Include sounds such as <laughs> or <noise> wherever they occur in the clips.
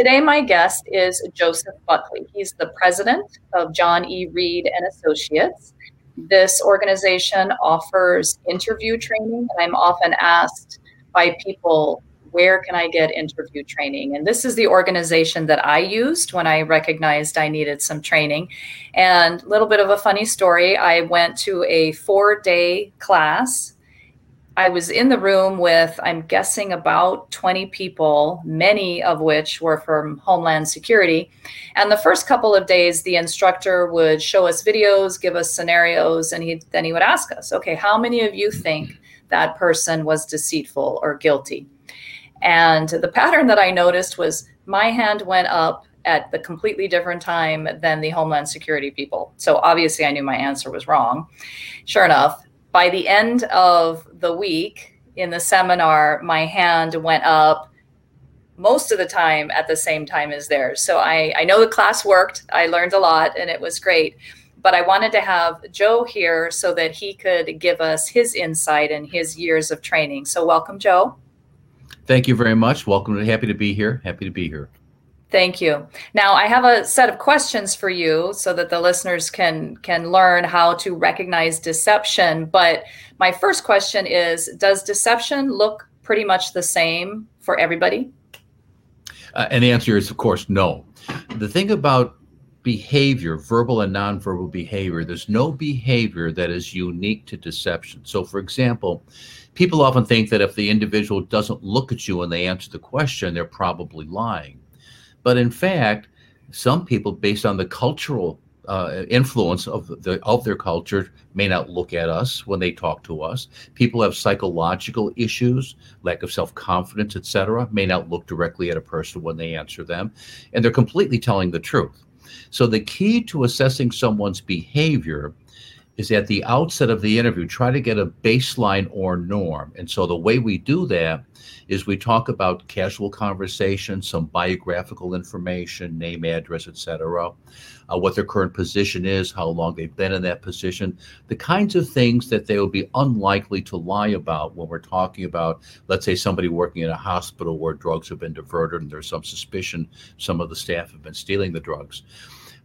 Today, my guest is Joseph Buckley. He's the president of John E. Reid and Associates. This organization offers interview training, and I'm often asked by people, where can I get interview training? And this is the organization that I used when I recognized I needed some training. And a little bit of a funny story I went to a four day class I was in the room with, I'm guessing, about 20 people, many of which were from Homeland Security. And the first couple of days, the instructor would show us videos, give us scenarios, and he, then he would ask us, okay, how many of you think that person was deceitful or guilty? And the pattern that I noticed was my hand went up at the completely different time than the Homeland Security people. So obviously, I knew my answer was wrong. Sure enough, by the end of the week in the seminar, my hand went up most of the time at the same time as theirs. So I, I know the class worked. I learned a lot and it was great. But I wanted to have Joe here so that he could give us his insight and his years of training. So welcome, Joe. Thank you very much. Welcome. Happy to be here. Happy to be here. Thank you. Now I have a set of questions for you so that the listeners can can learn how to recognize deception. But my first question is does deception look pretty much the same for everybody? Uh, and the answer is of course no. The thing about behavior, verbal and nonverbal behavior, there's no behavior that is unique to deception. So for example, people often think that if the individual doesn't look at you when they answer the question, they're probably lying. But in fact, some people, based on the cultural uh, influence of the of their culture, may not look at us when they talk to us. People have psychological issues, lack of self confidence, etc. May not look directly at a person when they answer them, and they're completely telling the truth. So the key to assessing someone's behavior is at the outset of the interview, try to get a baseline or norm. And so the way we do that is we talk about casual conversation, some biographical information, name, address, etc., uh, what their current position is, how long they've been in that position, the kinds of things that they will be unlikely to lie about when we're talking about, let's say, somebody working in a hospital where drugs have been diverted and there's some suspicion some of the staff have been stealing the drugs.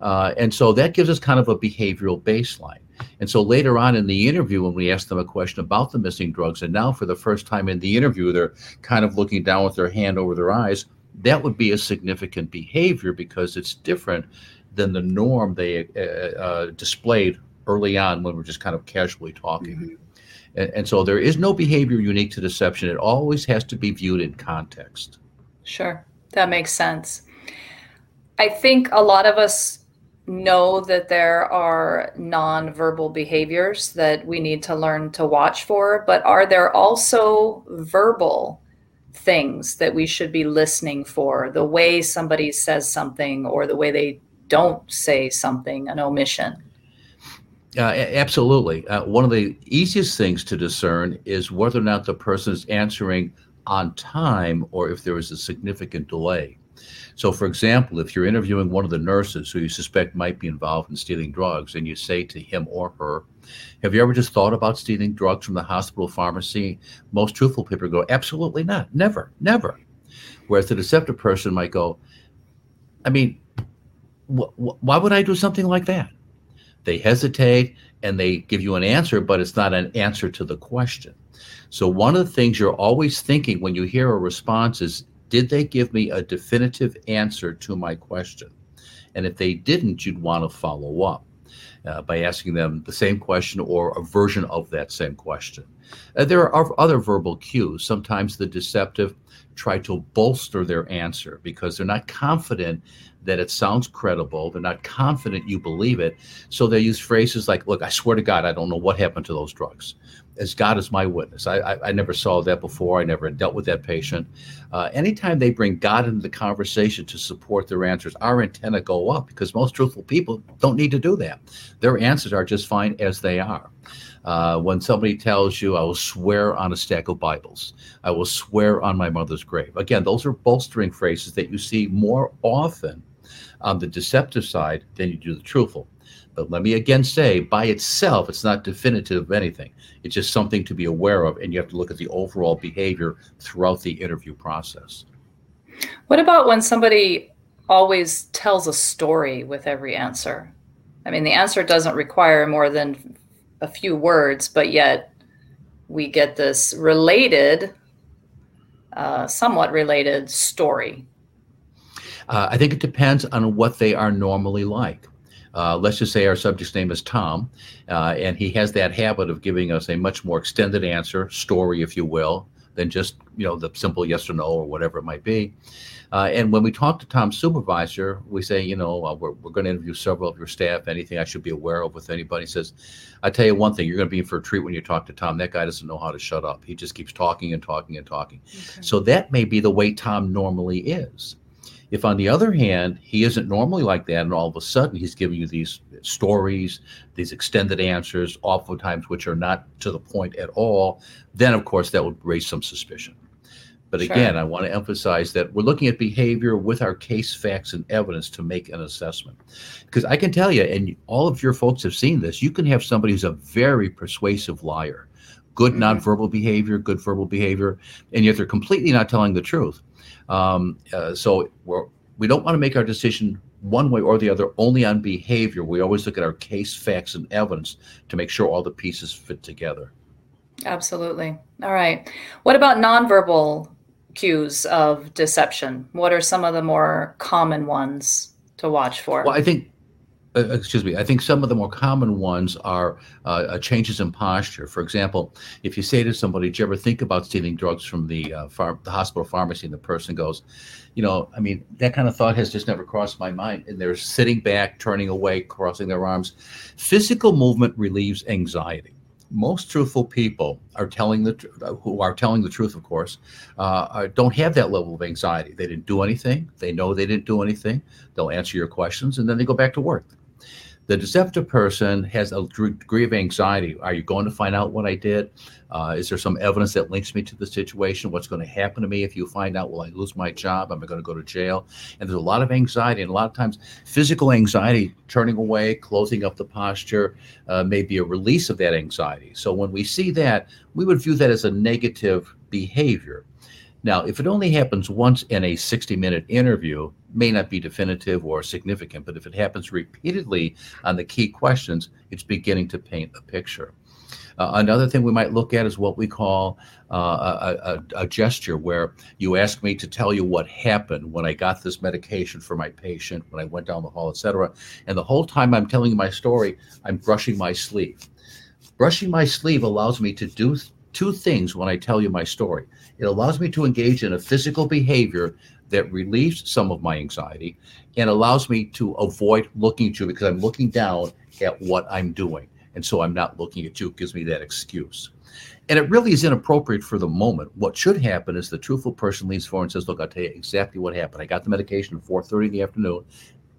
Uh, and so that gives us kind of a behavioral baseline. And so later on in the interview, when we ask them a question about the missing drugs, and now for the first time in the interview, they're kind of looking down with their hand over their eyes, that would be a significant behavior because it's different than the norm they uh, uh, displayed early on when we're just kind of casually talking. Mm-hmm. And, and so there is no behavior unique to deception. It always has to be viewed in context. Sure, that makes sense. I think a lot of us know that there are nonverbal behaviors that we need to learn to watch for, but are there also verbal things that we should be listening for? The way somebody says something or the way they don't say something, an omission? Uh, absolutely. Uh, one of the easiest things to discern is whether or not the person is answering on time or if there is a significant delay. So, for example, if you're interviewing one of the nurses who you suspect might be involved in stealing drugs, and you say to him or her, Have you ever just thought about stealing drugs from the hospital pharmacy? Most truthful people go, Absolutely not. Never, never. Whereas the deceptive person might go, I mean, wh- wh- why would I do something like that? They hesitate and they give you an answer, but it's not an answer to the question. So, one of the things you're always thinking when you hear a response is, did they give me a definitive answer to my question? And if they didn't, you'd want to follow up uh, by asking them the same question or a version of that same question. Uh, there are other verbal cues. Sometimes the deceptive try to bolster their answer because they're not confident that it sounds credible. They're not confident you believe it. So they use phrases like, Look, I swear to God, I don't know what happened to those drugs as God is my witness. I, I, I, never saw that before. I never dealt with that patient. Uh, anytime they bring God into the conversation to support their answers, our antenna go up because most truthful people don't need to do that. Their answers are just fine as they are. Uh, when somebody tells you, I will swear on a stack of Bibles, I will swear on my mother's grave. Again, those are bolstering phrases that you see more often on the deceptive side than you do the truthful. But let me again say, by itself, it's not definitive of anything. It's just something to be aware of, and you have to look at the overall behavior throughout the interview process. What about when somebody always tells a story with every answer? I mean, the answer doesn't require more than a few words, but yet we get this related, uh, somewhat related story. Uh, I think it depends on what they are normally like. Uh, let's just say our subject's name is Tom, uh, and he has that habit of giving us a much more extended answer, story, if you will, than just you know the simple yes or no or whatever it might be. Uh, and when we talk to Tom's supervisor, we say, you know, uh, we're, we're going to interview several of your staff. Anything I should be aware of with anybody? He says, I tell you one thing, you're going to be in for a treat when you talk to Tom. That guy doesn't know how to shut up. He just keeps talking and talking and talking. Okay. So that may be the way Tom normally is. If, on the other hand, he isn't normally like that, and all of a sudden he's giving you these stories, these extended answers, oftentimes which are not to the point at all, then of course that would raise some suspicion. But sure. again, I want to emphasize that we're looking at behavior with our case facts and evidence to make an assessment. Because I can tell you, and all of your folks have seen this, you can have somebody who's a very persuasive liar, good mm-hmm. nonverbal behavior, good verbal behavior, and yet they're completely not telling the truth. Um, uh, so we're, we don't want to make our decision one way or the other only on behavior. We always look at our case facts and evidence to make sure all the pieces fit together. Absolutely. All right. What about nonverbal cues of deception? What are some of the more common ones to watch for? Well, I think uh, excuse me, I think some of the more common ones are uh, uh, changes in posture. For example, if you say to somebody, "Did you ever think about stealing drugs from the uh, far- the hospital pharmacy?" and the person goes, "You know, I mean, that kind of thought has just never crossed my mind." And they're sitting back, turning away, crossing their arms. Physical movement relieves anxiety most truthful people are telling the who are telling the truth, of course, uh, don't have that level of anxiety. They didn't do anything. They know they didn't do anything. They'll answer your questions and then they go back to work. The deceptive person has a degree of anxiety. Are you going to find out what I did? Uh, is there some evidence that links me to the situation? What's going to happen to me if you find out? Will I lose my job? Am I going to go to jail? And there's a lot of anxiety, and a lot of times physical anxiety, turning away, closing up the posture, uh, may be a release of that anxiety. So when we see that, we would view that as a negative behavior. Now, if it only happens once in a 60 minute interview, may not be definitive or significant, but if it happens repeatedly on the key questions, it's beginning to paint a picture. Uh, another thing we might look at is what we call uh, a, a, a, gesture, where you ask me to tell you what happened when I got this medication for my patient, when I went down the hall, etc. And the whole time I'm telling my story, I'm brushing my sleeve. Brushing my sleeve allows me to do two things when I tell you my story. It allows me to engage in a physical behavior that relieves some of my anxiety and allows me to avoid looking at you because I'm looking down at what I'm doing. And so I'm not looking at you, it gives me that excuse. And it really is inappropriate for the moment. What should happen is the truthful person leans forward and says, Look, I'll tell you exactly what happened. I got the medication at 4:30 in the afternoon,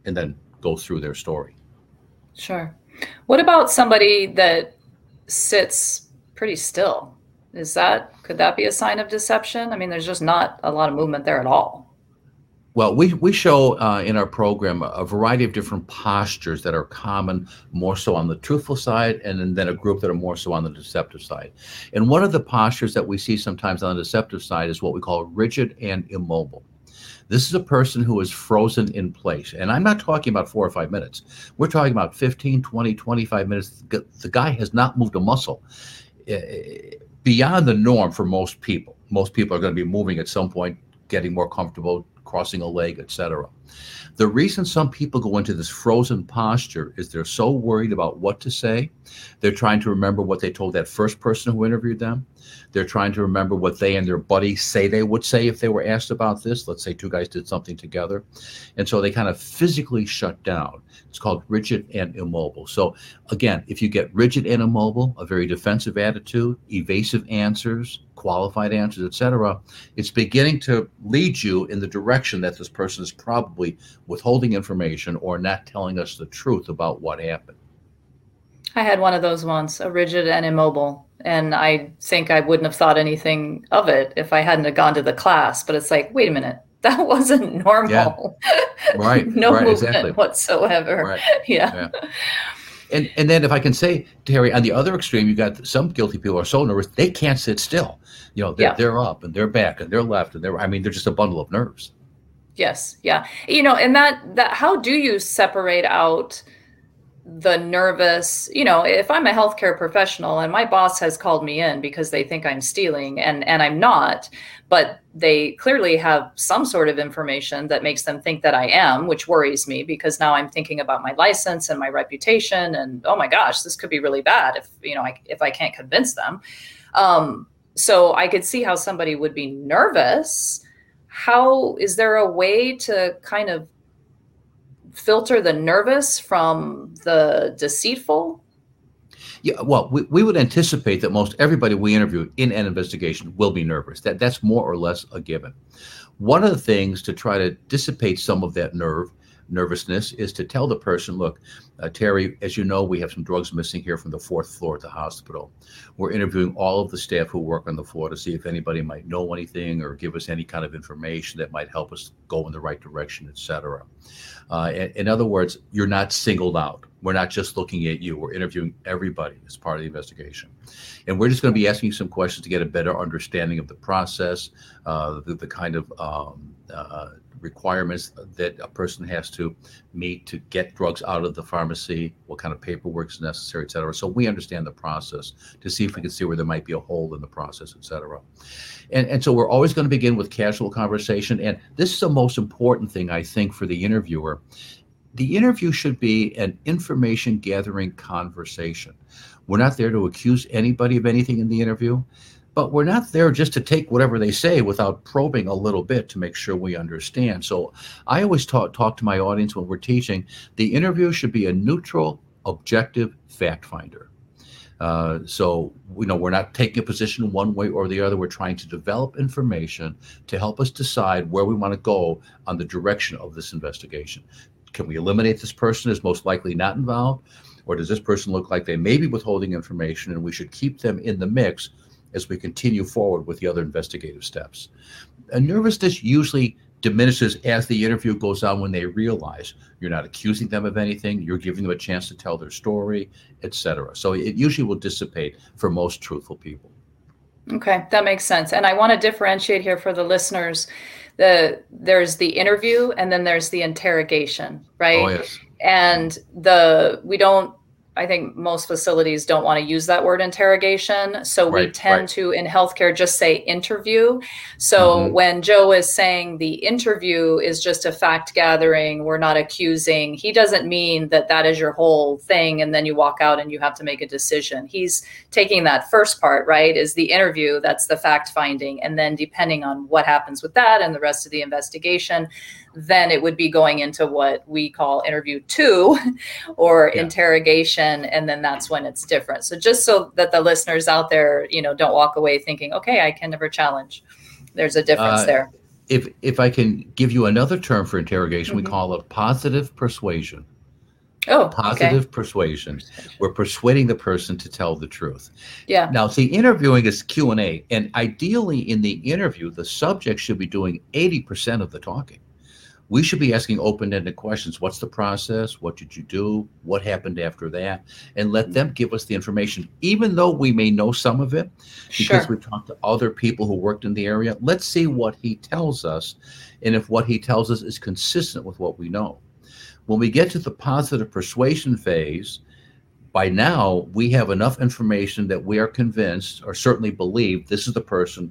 and then go through their story. Sure. What about somebody that sits pretty still? Is that could that be a sign of deception? I mean, there's just not a lot of movement there at all. Well, we, we show uh, in our program a variety of different postures that are common, more so on the truthful side, and then a group that are more so on the deceptive side. And one of the postures that we see sometimes on the deceptive side is what we call rigid and immobile. This is a person who is frozen in place. And I'm not talking about four or five minutes. We're talking about 15, 20, 25 minutes. The guy has not moved a muscle beyond the norm for most people. Most people are going to be moving at some point, getting more comfortable, crossing a leg, etc. The reason some people go into this frozen posture is they're so worried about what to say. They're trying to remember what they told that first person who interviewed them. They're trying to remember what they and their buddy say they would say if they were asked about this. Let's say two guys did something together. And so they kind of physically shut down. It's called rigid and immobile. So, again, if you get rigid and immobile, a very defensive attitude, evasive answers, qualified answers, etc., it's beginning to lead you in the direction that this person is probably withholding information or not telling us the truth about what happened. I had one of those once, a rigid and immobile. And I think I wouldn't have thought anything of it if I hadn't have gone to the class. But it's like, wait a minute, <laughs> that wasn't normal. Yeah. <laughs> Right. no right, movement exactly. whatsoever. Right. <laughs> Yeah. yeah. And and then if I can say, Terry, on the other extreme, you got some guilty people are so nervous they can't sit still. You know, they're, yeah. they're up and they're back and they're left and they're I mean they're just a bundle of nerves. Yes, yeah. You know, and that that how do you separate out the nervous, you know, if I'm a healthcare professional and my boss has called me in because they think I'm stealing and and I'm not, but they clearly have some sort of information that makes them think that I am, which worries me because now I'm thinking about my license and my reputation and oh my gosh, this could be really bad if, you know, I, if I can't convince them. Um, so I could see how somebody would be nervous. How is there a way to kind of filter the nervous from the deceitful? Yeah, well, we, we would anticipate that most everybody we interview in an investigation will be nervous. That that's more or less a given. One of the things to try to dissipate some of that nerve nervousness is to tell the person, look, uh, Terry, as you know, we have some drugs missing here from the fourth floor at the hospital. We're interviewing all of the staff who work on the floor to see if anybody might know anything or give us any kind of information that might help us go in the right direction, et cetera. Uh, in, other words, you're not singled out. We're not just looking at you. We're interviewing everybody as part of the investigation. And we're just going to be asking you some questions to get a better understanding of the process, uh, the, the, kind of um, uh, requirements that a person has to meet to get drugs out of the pharmacy, what kind of paperwork is necessary, et cetera. So we understand the process to see if we can see where there might be a hole in the process, et cetera. And, and so we're always going to begin with casual conversation. And this is the most important thing, I think, for the interviewer. The interview should be an information gathering conversation. We're not there to accuse anybody of anything in the interview but we're not there just to take whatever they say without probing a little bit to make sure we understand. So I always talk talk to my audience when we're teaching. The interview should be a neutral, objective fact finder. Uh, so you know we're not taking a position one way or the other. We're trying to develop information to help us decide where we want to go on the direction of this investigation. Can we eliminate this person as most likely not involved, or does this person look like they may be withholding information and we should keep them in the mix as we continue forward with the other investigative steps. And nervousness usually diminishes as the interview goes on when they realize you're not accusing them of anything, you're giving them a chance to tell their story, etc. So it usually will dissipate for most truthful people. Okay, that makes sense. And I want to differentiate here for the listeners. The there's the interview and then there's the interrogation, right? Oh, yes. And the we don't I think most facilities don't want to use that word interrogation. So right, we tend right. to, in healthcare, just say interview. So mm-hmm. when Joe is saying the interview is just a fact gathering, we're not accusing, he doesn't mean that that is your whole thing. And then you walk out and you have to make a decision. He's taking that first part, right? Is the interview, that's the fact finding. And then depending on what happens with that and the rest of the investigation, then it would be going into what we call interview two <laughs> or yeah. interrogation and then that's when it's different so just so that the listeners out there you know don't walk away thinking okay i can never challenge there's a difference uh, there if if i can give you another term for interrogation mm-hmm. we call it positive persuasion Oh, positive okay. persuasion. We're persuading the person to tell the truth. Yeah. Now, see, interviewing is Q and A, and ideally, in the interview, the subject should be doing eighty percent of the talking we should be asking open-ended questions. What's the process? What did you do? What happened after that? And let them give us the information. Even though we may know some of it because sure. we've talked to other people who worked in the area let's see what he tells us. And if what he tells us is consistent with what we know. When we get to the positive persuasion phase by now we have enough information that we are convinced or certainly believe this is the person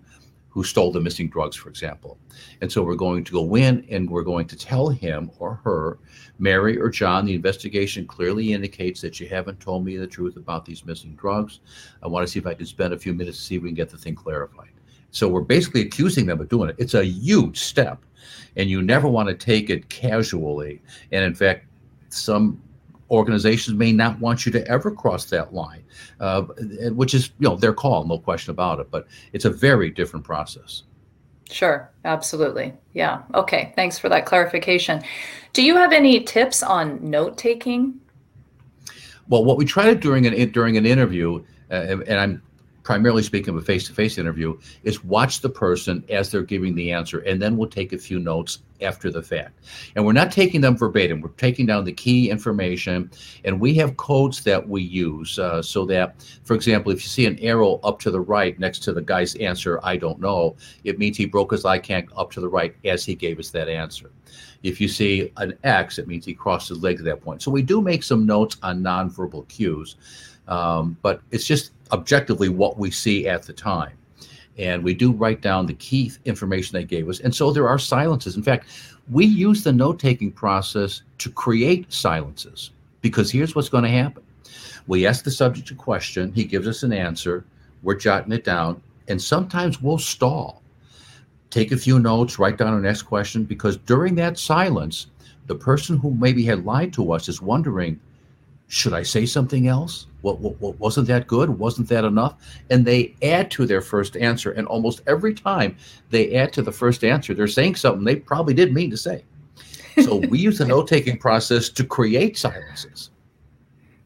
who stole the missing drugs, for example. And so we're going to go in and we're going to tell him or her, Mary or John, the investigation clearly indicates that you haven't told me the truth about these missing drugs. I want to see if I can spend a few minutes to see if we can get the thing clarified. So we're basically accusing them of doing it. It's a huge step, and you never want to take it casually. And in fact, some organizations may not want you to ever cross that line, uh, which is you know their call, no question about it. But it's a very different process. Sure, absolutely. Yeah. Okay. Thanks for that clarification. Do you have any tips on note taking? Well, what we try to during an during an interview, uh, and I'm primarily speaking of a face-to-face interview, is watch the person as they're giving the answer, and then we'll take a few notes after the fact. And we're not taking them verbatim. We're taking down the key information, and we have codes that we use uh, so that, for example, if you see an arrow up to the right next to the guy's answer, I don't know, it means he broke his eye can't up to the right as he gave us that answer. If you see an X, it means he crossed his leg at that point. So we do make some notes on nonverbal cues, um, but it's just objectively what we see at the time. And we do write down the key information they gave us. And so there are silences. In fact, we use the note taking process to create silences because here's what's going to happen. We ask the subject a question, he gives us an answer, we're jotting it down, and sometimes we'll stall. Take a few notes, write down our next question, because during that silence, the person who maybe had lied to us is wondering, should I say something else? What, what, what, wasn't that good? Wasn't that enough? And they add to their first answer. And almost every time they add to the first answer, they're saying something they probably didn't mean to say. So <laughs> we use the note taking process to create silences.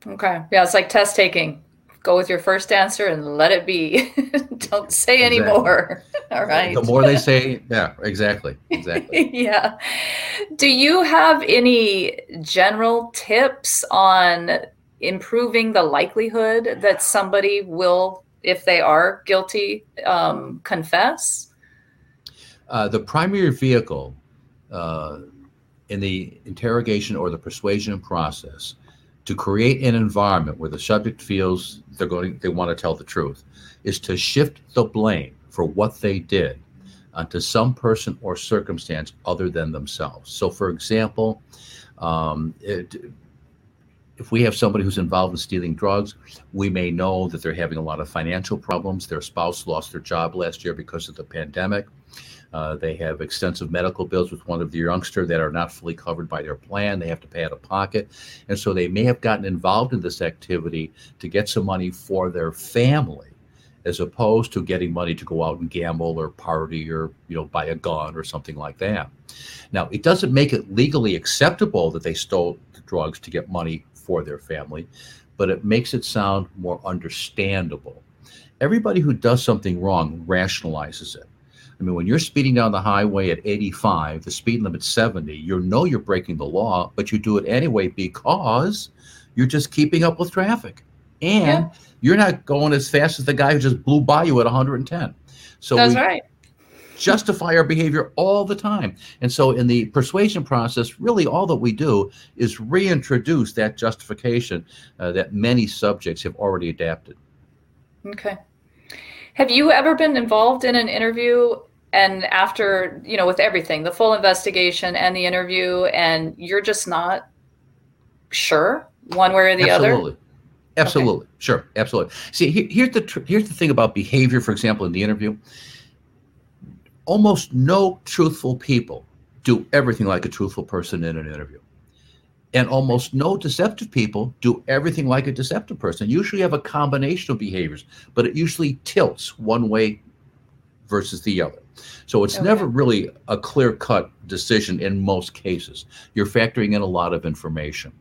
Okay. Yeah, it's like test taking. Go with your first answer and let it be. <laughs> Don't say exactly. anymore. <laughs> All right. The more they say, yeah, exactly. Exactly. <laughs> yeah. Do you have any general tips on improving the likelihood that somebody will, if they are guilty, um, confess? Uh, the primary vehicle uh, in the interrogation or the persuasion process to create an environment where the subject feels they're going they want to tell the truth is to shift the blame for what they did onto some person or circumstance other than themselves. So, for example, um, it, if we have somebody who's involved in stealing drugs, we may know that they're having a lot of financial problems. Their spouse lost their job last year because of the pandemic. Uh, they have extensive medical bills with one of the youngster that are not fully covered by their plan. They have to pay out of pocket. And so they may have gotten involved in this activity to get some money for their family as opposed to getting money to go out and gamble or party or you know buy a gun or something like that. Now, it doesn't make it legally acceptable that they stole the drugs to get money for their family, but it makes it sound more understandable. Everybody who does something wrong rationalizes it. I mean, when you're speeding down the highway at 85, the speed limit's 70, you know you're breaking the law, but you do it anyway because you're just keeping up with traffic. And yeah. you're not going as fast as the guy who just blew by you at 110. So That's right. Justify our behavior all the time. And so in the persuasion process, really all that we do is reintroduce that justification uh, that many subjects have already adapted. Okay. Have you ever been involved in an interview and after you know with everything the full investigation and the interview and you're just not sure one way or the absolutely. other? Absolutely. Okay. sure. Absolutely. See here's the tr- here's the thing about behavior for example in the interview. Almost no truthful people do everything like a truthful person in an interview. And almost no deceptive people do everything like a deceptive person. Usually have a combination of behaviors but it usually tilts one way versus the other so it's okay. never really a clear cut decision in most cases. You're factoring in a lot of information.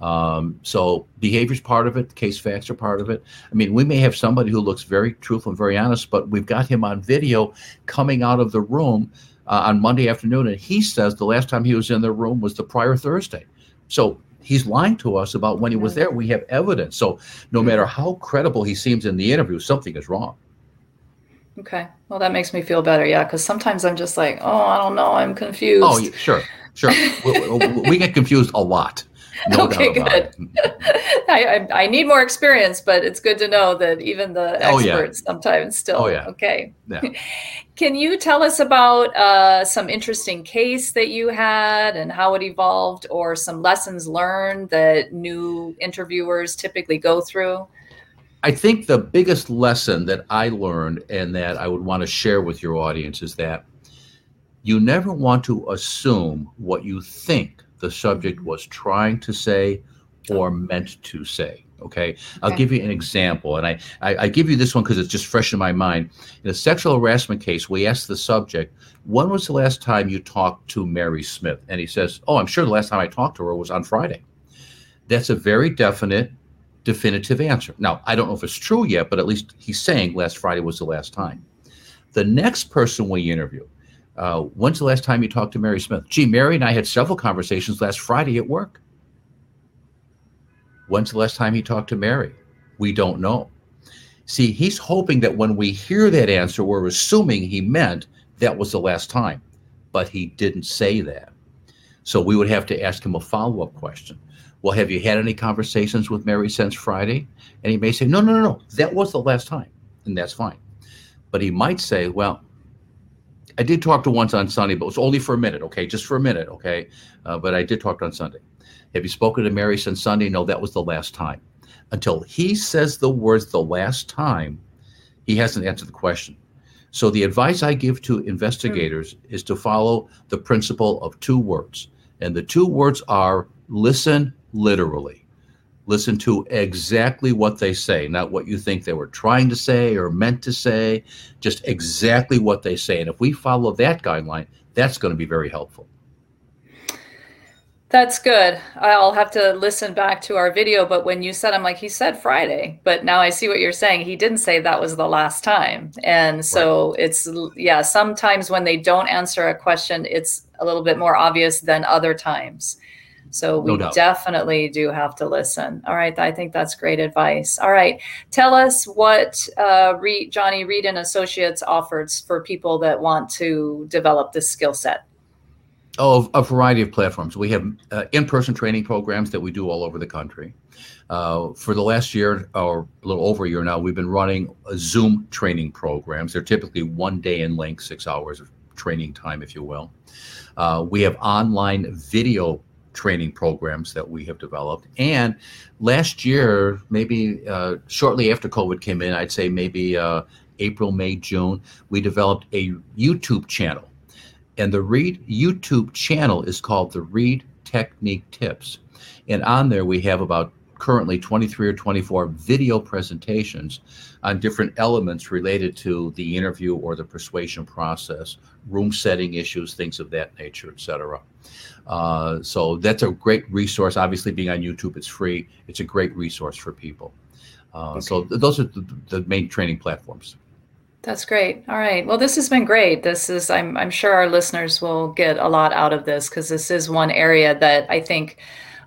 Um, so behavior is part of it. Case facts are part of it. I mean, we may have somebody who looks very truthful and very honest, but we've got him on video coming out of the room uh, on Monday afternoon, and he says the last time he was in the room was the prior Thursday. So he's lying to us about when he was there. We have evidence. So no matter how credible he seems in the interview, something is wrong. Okay. Well, that makes me feel better. Yeah. Because sometimes I'm just like, oh, I don't know. I'm confused. Oh, sure. Sure. we, we, get confused a lot. No okay, good. I, I, I, need more experience, but it's good to know that even the experts oh, yeah. sometimes still. Oh, yeah. Okay. Yeah. <laughs> Can you tell us about uh, some interesting case that you had and how it evolved, or some lessons learned that new interviewers typically go through? I think the biggest lesson that I learned and that I would want to share with your audience is that you never want to assume what you think the subject was trying to say or meant to say. Okay. I'll give you an example. And I, I, I give you this one because it's just fresh in my mind. In a sexual harassment case, we asked the subject, When was the last time you talked to Mary Smith? And he says, Oh, I'm sure the last time I talked to her was on Friday. That's a very definite definitive answer. Now, I don't know if it's true yet, but at least he's saying last Friday was the last time. The next person we interview, uh, when's the last time you talked to Mary Smith? Gee, Mary and I had several conversations last Friday at work. When's the last time he talked to Mary? We don't know. See, he's hoping that when we hear that answer, we're assuming he meant that was the last time, but he didn't say that. So we would have to ask him a follow up question. Well, have you had any conversations with Mary since Friday? And he may say, no, no, no, no, that was the last time. And that's fine. But he might say, well, I did talk to once on Sunday, but it was only for a minute, okay? Just for a minute, okay? Uh, but I did talk on Sunday. Have you spoken to Mary since Sunday? No, that was the last time. Until he says the words the last time, he hasn't answered the question. So the advice I give to investigators is to follow the principle of two words. And the two words are listen literally. Listen to exactly what they say, not what you think they were trying to say or meant to say, just exactly what they say. And if we follow that guideline, that's going to be very helpful. That's good. I'll have to listen back to our video. But when you said, I'm like, he said Friday, but now I see what you're saying. He didn't say that was the last time. And so right. it's, yeah, sometimes when they don't answer a question, it's a little bit more obvious than other times. So we no definitely do have to listen. All right. I think that's great advice. All right. Tell us what uh, Reid, Johnny Reed and Associates offers for people that want to develop this skill set. Oh, a variety of platforms. We have uh, in-person training programs that we do all over the country. Uh, for the last year or a little over a year now, we've been running Zoom training programs. They're typically one day in length, six hours of training time, if you will. Uh, we have online video training programs that we have developed. And last year, maybe uh, shortly after COVID came in, I'd say maybe uh, April, May, June, we developed a YouTube channel and the Reid YouTube channel is called the Reid Technique Tips. And on there, we have about currently 23 or 24 video presentations on different elements related to the interview or the persuasion process, room setting issues, things of that nature, etc. Uh, so that's a great resource. Obviously, being on YouTube, it's free. It's a great resource for people. Uh, okay. So th- those are the, the main training platforms. That's great. All right. Well, this has been great. This is, I'm, I'm sure our listeners will get a lot out of this because this is one area that I think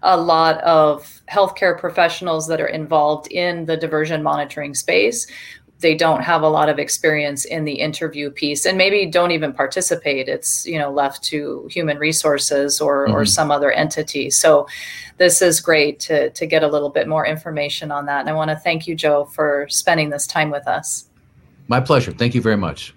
a lot of healthcare professionals that are involved in the diversion monitoring space they don't have a lot of experience in the interview piece and maybe don't even participate it's you know left to human resources or mm-hmm. or some other entity so this is great to to get a little bit more information on that and i want to thank you joe for spending this time with us my pleasure. Thank you very much.